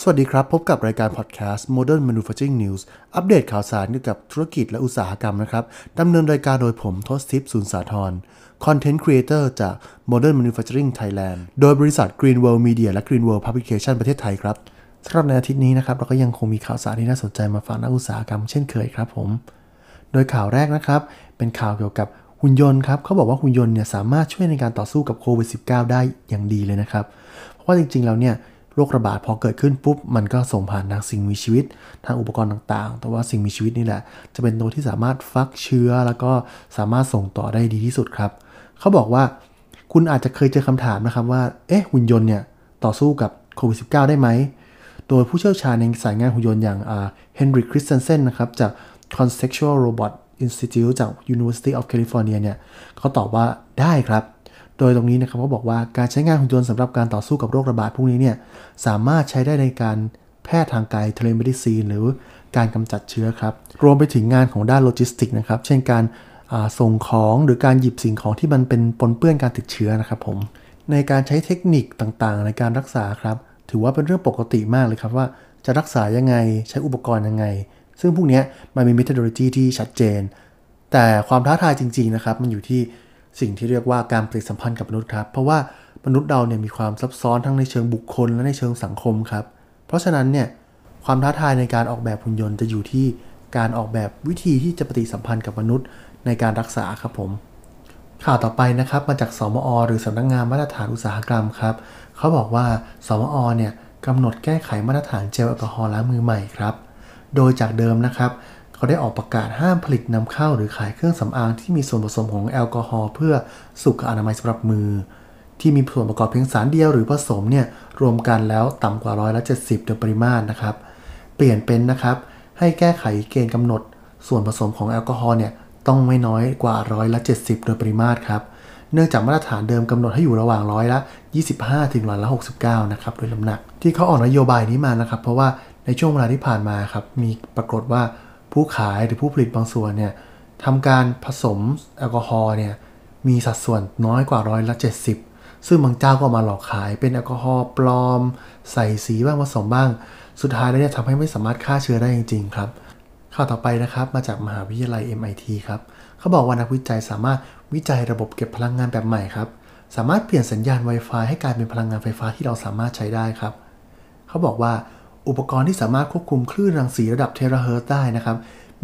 สวัสดีครับ พบกับรายการพอดแคสต์ Modern Manufacturing News อัปเดตข่าวสารเกี่ยวกับธุรกิจและอุตสาหกรรมนะครับดำเนินรายการโดยผมทศทิพย์สุนสาธร Content Creator จาก Modern Manufacturing Thailand โดยบริษัท Green World Media และ Green World Publication ประเทศไทยครับสำหรับในอาทิตย์นี้นะครับเราก็ยังคงมีข่าวสารที่น่าสนใจมาฝากนักอุตสาหกรรมเช่นเคยครับผม โดยข่าวแรกนะครับ เป็นข่าวเกี่ยวกับหุ่นยนต์ครับเขาบอกว่าหุ่นยนต์เนี่ยสามารถช่วยในการต่อสู้กับโควิด -19 ได้อย่างดีเลยนะครับ เพราะว่าจริงๆแล้วเนี่ย โรคระบาดพอเกิดขึ้นปุ๊บมันก็ส่งผ่านทางสิ่งมีชีวิต ทางอุปกรณ์ต่างๆ แต่ว่าสิ่งมีชีวิตนี่แหละ จะเป็นตัวที่สามารถฟักเชื้อแล้วก็สามารถส่งต่อได้ดีที่สุดครับ เขาบอกว่าคุณอาจจะเคยเจอคำถามนะครับว่า เอ๊ะหุ่นยนต์เนี่ยต่อสู้กับโควิด -19 ได้ไหม โดยผู้เชี่ยวชาญในสายงานหุ่นยนต์อย่างเฮนริกคริสเตนเซนนะครับจาก Contextual Robot Institute จาก University of California เนี่ยเขาตอบว่าได้ครับ โดยตรงนี้นะครับเขาบอกว่าการใช้งานหุ่นยนต์สำหรับการต่อสู้กับโรคระบาดพวกนี้เนี่ยสามารถใช้ได้ในการแพทย์ทางไกล telemedicine หรือการกำจัดเชื้อครับ รวมไปถึงงานของด้านโลจิสติกนะครับ เช่นการส่งของหรือการหยิบสิ่งของที่มันเป็นปนเปื้อนการติดเชื้อนะครับผม ในการใช้เทคนิคต่างๆ ในการรักษาครับ ถือว่าเป็นเรื่องปกติมากเลยครับว่าจะรักษายังไงใช้อุปกรณ์ยังไง ซึ่งพวกนี้มันมี methodology ที่ชัดเจน แต่ความท้าทายจริง ๆ นะครับ มันอยู่ที่ สิ่งที่เรียกว่าการปฏิสัมพันธ์กับมนุษย์ครับ เพราะว่ามนุษย์เราเนี่ยมีความซับซ้อนทั้งในเชิงบุคคลและในเชิงสังคมครับ เพราะฉะนั้นเนี่ยความท้าทายในการออกแบบหุ่นยนต์จะอยู่ที่การออกแบบวิธีที่จะปฏิสัมพันธ์กับมนุษย์ในการรักษาครับผม ข่าวต่อไปนะครับมาจากสมอ หรือสำนักงงานมาตรฐานอุตสาหกรรมครับเขาบอกว่าสมอเนี่ยกำหนดแก้ไขมาตรฐานเจลแอลกอฮอล์ล้างมือใหม่ครับ โดยจากเดิมนะครับ เขาได้ออกประกาศห้ามผลิตนำเข้าหรือขายเครื่องสำอางที่มีส่วนผสมของแอลกอฮอล์เพื่อสุขอนามัยสำหรับมือ ที่มีส่วนประกอบเพียงสารเดียวหรือผสมเนี่ยรวมกันแล้วต่ำกว่าร้อยละ70โดยปริมาตรนะครับ เปลี่ยนเป็นนะครับให้แก้ไขเกณฑ์กำหนด ส่วนผสมของแอลกอฮอล์เนี่ยต้องไม่น้อยกว่าร้อยละ70โดยปริมาตรครับเนื่องจากมาตรฐานเดิมกำหนดให้อยู่ระหว่างร้อยละ 25 ถึงร้อยละ 69 นะครับโดยน้ำหนักที่เขาออกนโยบายนี้มานะครับ เพราะว่าในช่วงเวลาที่ผ่านมาครับมีปรากฏว่า ผู้ขายหรือผู้ผลิตบางส่วนเนี่ยทำการผสมแอลกอฮอล์เนี่ยมีสัดส่วนน้อยกว่าร้อยละ 70 ซึ่งบางเจ้าก็มาหลอกขายเป็นแอลกอฮอล์ปลอม ใส่สีบ้างผสมบ้าง สุดท้ายแล้วเนี่ยทำให้ไม่สามารถฆ่าเชื้อได้จริง ๆ ครับข่าวต่อไปนะครับมาจากมหาวิทยาลัย MIT ครับเขาบอกว่านักวิจัยสามารถวิจัยระบบเก็บพลังงานแบบใหม่ครับสามารถเปลี่ยนสัญญาณ Wi-Fi ให้กลายเป็นพลังงานไฟฟ้าที่เราสามารถใช้ได้ครับ เขาบอกว่า อุปกรณ์ที่สามารถควบคุมคลื่นรังสีระดับเทราเฮิรตซ์ได้นะครับ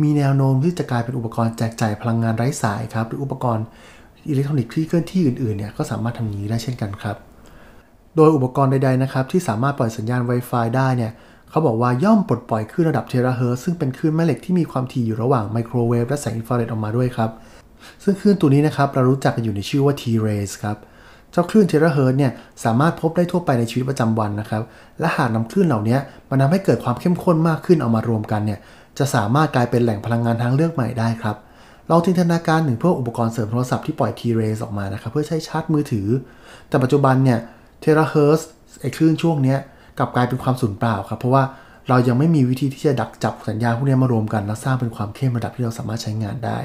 มีแนวโน้มที่จะกลายเป็นอุปกรณ์แจกจ่ายพลังงานไร้สายครับ หรืออุปกรณ์อิเล็กทรอนิกส์ที่เคลื่อนที่อื่นๆเนี่ยก็สามารถทำอย่างนี้ได้เช่นกันครับ โดยอุปกรณ์ใดๆนะครับที่สามารถปล่อยสัญญาณ Wi-Fi ได้เนี่ยเขาบอกว่าย่อมปลดปล่อยคลื่นระดับเทราเฮิรตซ์ซึ่งเป็นคลื่นแม่เหล็กที่มีความถี่อยู่ระหว่างไมโครเวฟและแสงอินฟราเรดออกมาด้วยครับซึ่งคลื่นตัวนี้นะครับเรารู้จักกันอยู่ในชื่อว่า T-rays ครับเจ้าคลื่นเทราเฮิรตซ์เนี่ยสามารถพบได้ทั่วไปในชีวิตประจำวันนะครับ และหากนำคลื่นเหล่านี้มาทำให้เกิดความเข้มข้นมากขึ้นเอามารวมกันเนี่ยจะสามารถกลายเป็นแหล่งพลังงานทางเลือกใหม่ได้ครับลองจินตนาการถึงพวกอุปกรณ์เสริมโทรศัพท์ที่ปล่อย T-rays ออกมานะครับ เพื่อใช้ชาร์จมือถือ แต่ปัจจุบันเนี่ยเทราเฮิรตซ์ไอคลื่นช่วงนี้กลับกลายเป็นความสูญเปล่าครับ เพราะว่าเรายังไม่มีวิธีที่จะดักจับสัญญาณพวกนี้มารวมกันแล้วสร้างเป็นความเข้มระดับที่เราสามารถใช้งานได้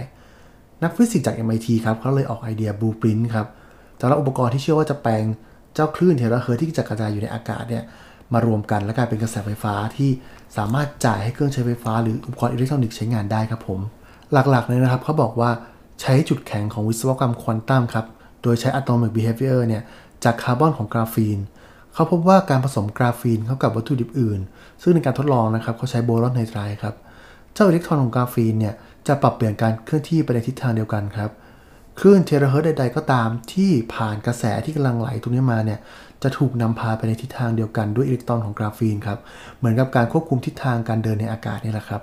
นักฟิสิกส์จาก MIT ครับเขาเลยออกไอเดีย Blueprint ครับ สำหรับอุปกรณ์ที่เชื่อว่าจะแปลงเจ้าคลื่นเทราเฮิรตซ์ที่จะกระจายอยู่ในอากาศเนี่ยมารวมกันและกลายเป็นกระแสไฟฟ้าที่สามารถจ่ายให้เครื่องใช้ไฟฟ้าหรืออุปกรณ์อิเล็กทรอนิกส์ใช้งานได้ครับผม หลักๆเลยนะครับเขาบอกว่าใช้จุดแข็งของวิศวกรรมควอนตัมครับ โดยใช้ atomic behavior เนี่ยจากคาร์บอนของกราฟีน เขาพบว่าการผสมกราฟีนเข้ากับวัตถุดิบอื่น ซึ่งในการทดลองนะครับเขาใช้ boron nitride ครับ เจ้าอิเล็กตรอนของกราฟีนเนี่ยจะปรับเปลี่ยนการเคลื่อนที่ไปในทิศทางเดียวกันครับ คลื่นเทราเฮิร์ตใด ๆ ก็ตามที่ผ่านกระแสที่กำลังไหลตรงนี้มาเนี่ยจะถูกนำพาไปในทิศทางเดียวกันด้วยอิเล็กตรอนของกราฟีนครับเหมือนกับการควบคุมทิศทางการเดินในอากาศนี่แหละครับ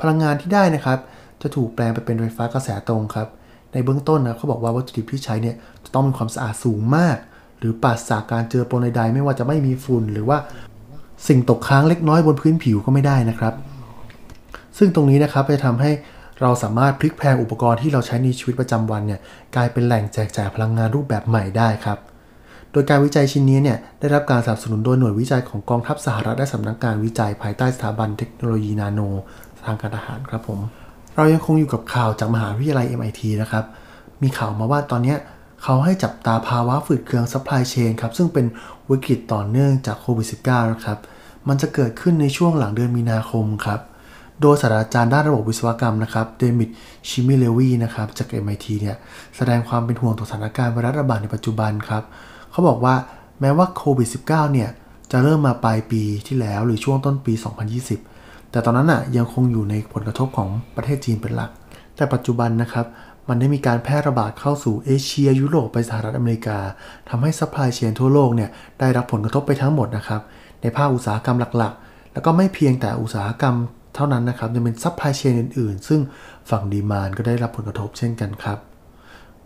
พลังงานที่ได้นะครับ จะถูกแปลงไปเป็นไฟฟ้ากระแสตรงครับ ในเบื้องต้นนะเขาบอกว่าวัตถุดิบที่ใช้เนี่ยจะต้องมีความสะอาดสูงมาก หรือปราศจากการเจอปนใดๆไม่ว่าจะไม่มีฝุ่นหรือว่าสิ่งตกค้างเล็กน้อยบนพื้นผิวก็ไม่ได้นะครับ ซึ่งตรงนี้นะครับจะทำให้ เราสามารถพลิกแพลงอุปกรณ์ที่เราใช้ในชีวิตประจำวันเนี่ยกลายเป็นแหล่งแจกจ่ายพลังงานรูปแบบใหม่ได้ครับ โดยการวิจัยชิ้นนี้เนี่ยได้รับการสนับสนุนโดยหน่วยวิจัยของกองทัพสหรัฐและสำนักงานวิจัยภายใต้สถาบันเทคโนโลยีนาโน ทางการทหารครับผม เรายังคงอยู่กับข่าวจากมหาวิทยาลัย MIT นะครับ มีข่าวมาว่าตอนนี้เขาให้จับตาภาวะฝืดเคือง supply chain ครับซึ่งเป็นวิกฤตต่อเนื่องจากโควิด -19 นะครับ มันจะเกิดขึ้นในช่วงหลังเดือนมีนาคมครับ โดยศาสตราจารย์ด้านระบบวิศวกรรมนะครับเดมิดชิมิเลวีนะครับจาก MIT เนี่ยแสดงความเป็นห่วงต่อสถานการณ์ไวรัสระบาดในปัจจุบันครับเขาบอกว่าแม้ว่าโควิด -19 เนี่ยจะเริ่มมาปลายปีที่แล้วหรือช่วงต้นปี 2020 แต่ตอนนั้นอะยังคงอยู่ในผลกระทบของประเทศจีนเป็นหลัก แต่ปัจจุบันนะครับมันได้มีการแพร่ระบาดเข้าสู่เอเชียยุโรปไปสหรัฐอเมริกาทำให้ supply chain ทั่วโลกเนี่ยได้รับผลกระทบไปทั้งหมดนะครับในภาคอุตสาหกรรมหลักๆ แล้วก็ไม่เพียงแต่อุตสาหกรรม เท่านั้นนะครับยังเป็น supply chain อื่นๆ ซึ่งฝั่ง demand ก็ได้รับผลกระทบเช่นกันครับ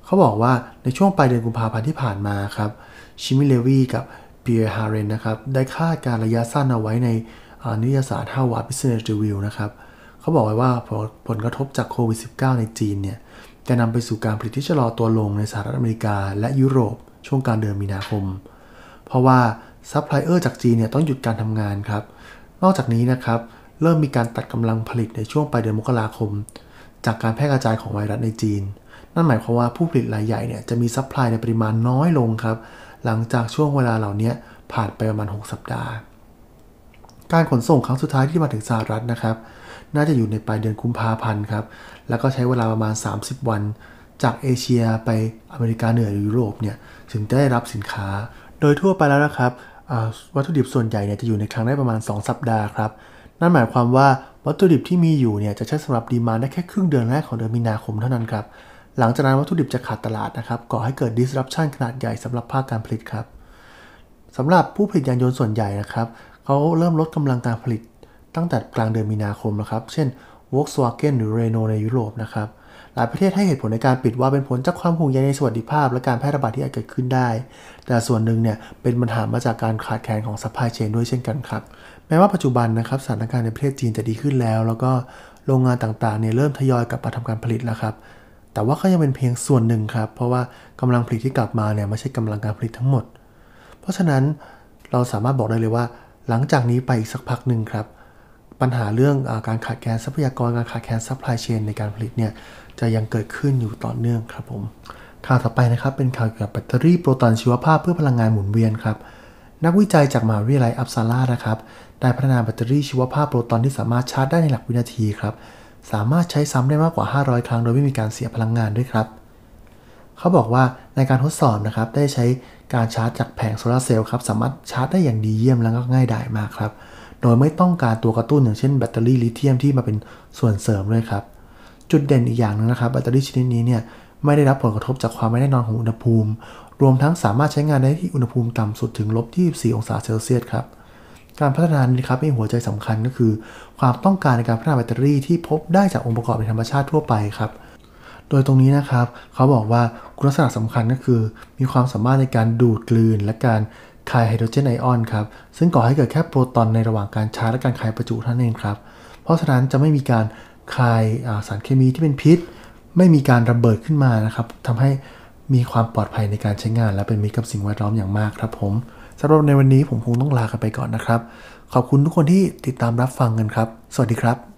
เขาบอกว่าในช่วงปลายเดือนกุมภาพันธ์ที่ผ่านมาครับ Simchi-Levi กับ Pierre Haren นะครับได้คาดการระยะสั้นเอาไว้ในนิยสาร Harvard Business Review นะครับเขาบอกไว้ว่าผลกระทบจากโควิด -19 ในจีนเนี่ยจะนำไปสู่การผลิตที่ชะลอตัวลงในสหรัฐอเมริกา และยุโรปช่วงกลางเดือนมีนาคม เพราะว่าซัพพลายเออร์จากจีนเนี่ยต้องหยุดการทำงานครับ นอกจากนี้นะครับ เริ่มมีการตัดกำลังผลิตในช่วงปลายเดือนมกราคม จากการแพร่กระจายของไวรัสในจีน นั่นหมายความว่าผู้ผลิตรายใหญ่เนี่ยจะมี supply ในปริมาณน้อยลงครับ หลังจากช่วงเวลาเหล่านี้ผ่านไปประมาณ 6 สัปดาห์ การขนส่งครั้งสุดท้ายที่มาถึงสหรัฐนะครับ น่าจะอยู่ในปลายเดือนกุมภาพันธ์ครับ แล้วก็ใช้เวลาประมาณ 30 วัน จากเอเชียไปอเมริกาเหนือหรือยุโรปเนี่ยถึงได้รับสินค้า โดยทั่วไปแล้วนะครับวัตถุดิบส่วนใหญ่เนี่ยจะอยู่ในคลังได้ประมาณ 2 สัปดาห์ครับ นั่นหมายความว่าวัตถุดิบที่มีอยู่เนี่ยจะใช้สำหรับดีมาได้แค่ครึ่งเดือนแรกของเดือนมีนาคมเท่านั้นครับ หลังจากนั้นวัตถุดิบจะขาดตลาดนะครับก่อให้เกิด disruption ขนาดใหญ่สำหรับภาคการผลิตครับสำหรับผู้ผลิตยานยนต์ส่วนใหญ่นะครับเขาเริ่มลดกำลังการผลิตตั้งแต่กลางเดือนมีนาคมนะครับ เช่น Volkswagen หรือ Renault ในยุโรปนะครับ หลายประเทศให้เหตุผลในการปิดว่าเป็นผลจากความห่วงใยในสวัสดิภาพ และการแพร่ระบาดที่อาจเกิดขึ้นได้ แต่ส่วนหนึ่งเนี่ยเป็นปัญหามาจากการขาดแคลนของ supply chain ด้วยเช่นกันครับ แม้ว่าปัจจุบันนะครับสถานการณ์ในประเทศจีนจะดีขึ้นแล้ว แล้วก็โรงงานต่างๆเนี่ยเริ่มทยอยกลับมาทำการผลิตแล้วครับแต่ว่าก็ยังเป็นเพียงส่วนหนึ่งครับ เพราะว่ากำลังผลิตที่กลับมาเนี่ยไม่ใช่กำลังการผลิตทั้งหมด เพราะฉะนั้นเราสามารถบอกได้เลยว่า หลังจากนี้ไปอีกสักพักหนึ่งครับ ปัญหาเรื่องการขาดแคลนทรัพยากรการขาดแคลน supply chain ในการผลิตเนี่ยจะยังเกิดขึ้นอยู่ต่อเนื่องครับผมข่าวต่อไปนะครับเป็นข่าวเกี่ยวกับแบตเตอรี่โปรตอนชีวภาพเพื่อพลังงานหมุนเวียนครับนักวิจัยจากมหาวิทยาลัยอัปซาลานะครับได้พัฒนาแบตเตอรี่ชีวภาพโปรตอนที่สามารถชาร์จได้ในหลักวินาทีครับสามารถใช้ซ้ำได้มากกว่า 500 ครั้งโดยไม่มีการเสียพลังงานด้วยครับ เขาบอกว่าในการทดสอบนะครับได้ใช้การชาร์จจากแผงโซลาร์เซลล์ครับสามารถชาร์จได้อย่างดีเยี่ยมและก็ง่ายดายมากครับโดยไม่ต้องการตัวกระตุ้นอย่างเช่นแบตเตอรี่ลิเธียมที่มาเป็นส่วนเสริมด้วยครับ จุดเด่นอีกอย่างนึงนะครับแบตเตอรี่ชนิดนี้เนี่ยไม่ได้รับผลกระทบจากความไม่แน่นอนของอุณหภูมิ รวมทั้งสามารถใช้งานได้ที่อุณหภูมิต่ำสุดถึงลบ24องศาเซลเซียสครับการพัฒนานี้ครับมีหัวใจสำคัญก็คือ ความต้องการในการพัฒนาแบตเตอรี่ที่พบได้จากองค์ประกอบในธรรมชาติทั่วไปครับ โดยตรงนี้นะครับเขาบอกว่าคุณลักษณะสำคัญก็คือ มีความสามารถในการดูดกลืน และการคายไฮโดรเจนไอออนครับ ซึ่งก่อให้เกิดแค่โปรตอนในระหว่างการชาร์จและการคายประจุเท่านั้นเองครับ เพราะฉะนั้นจะไม่มีการคายสารเคมีที่เป็นพิษ ไม่มีการระเบิดขึ้นมานะครับทำให้มีความปลอดภัยในการใช้งาน และเป็นมิตรกับสิ่งแวดล้อมอย่างมากครับผมสำหรับในวันนี้ผมคงต้องลากันไปก่อนนะครับ ขอบคุณทุกคนที่ติดตามรับฟังกันครับ สวัสดีครับ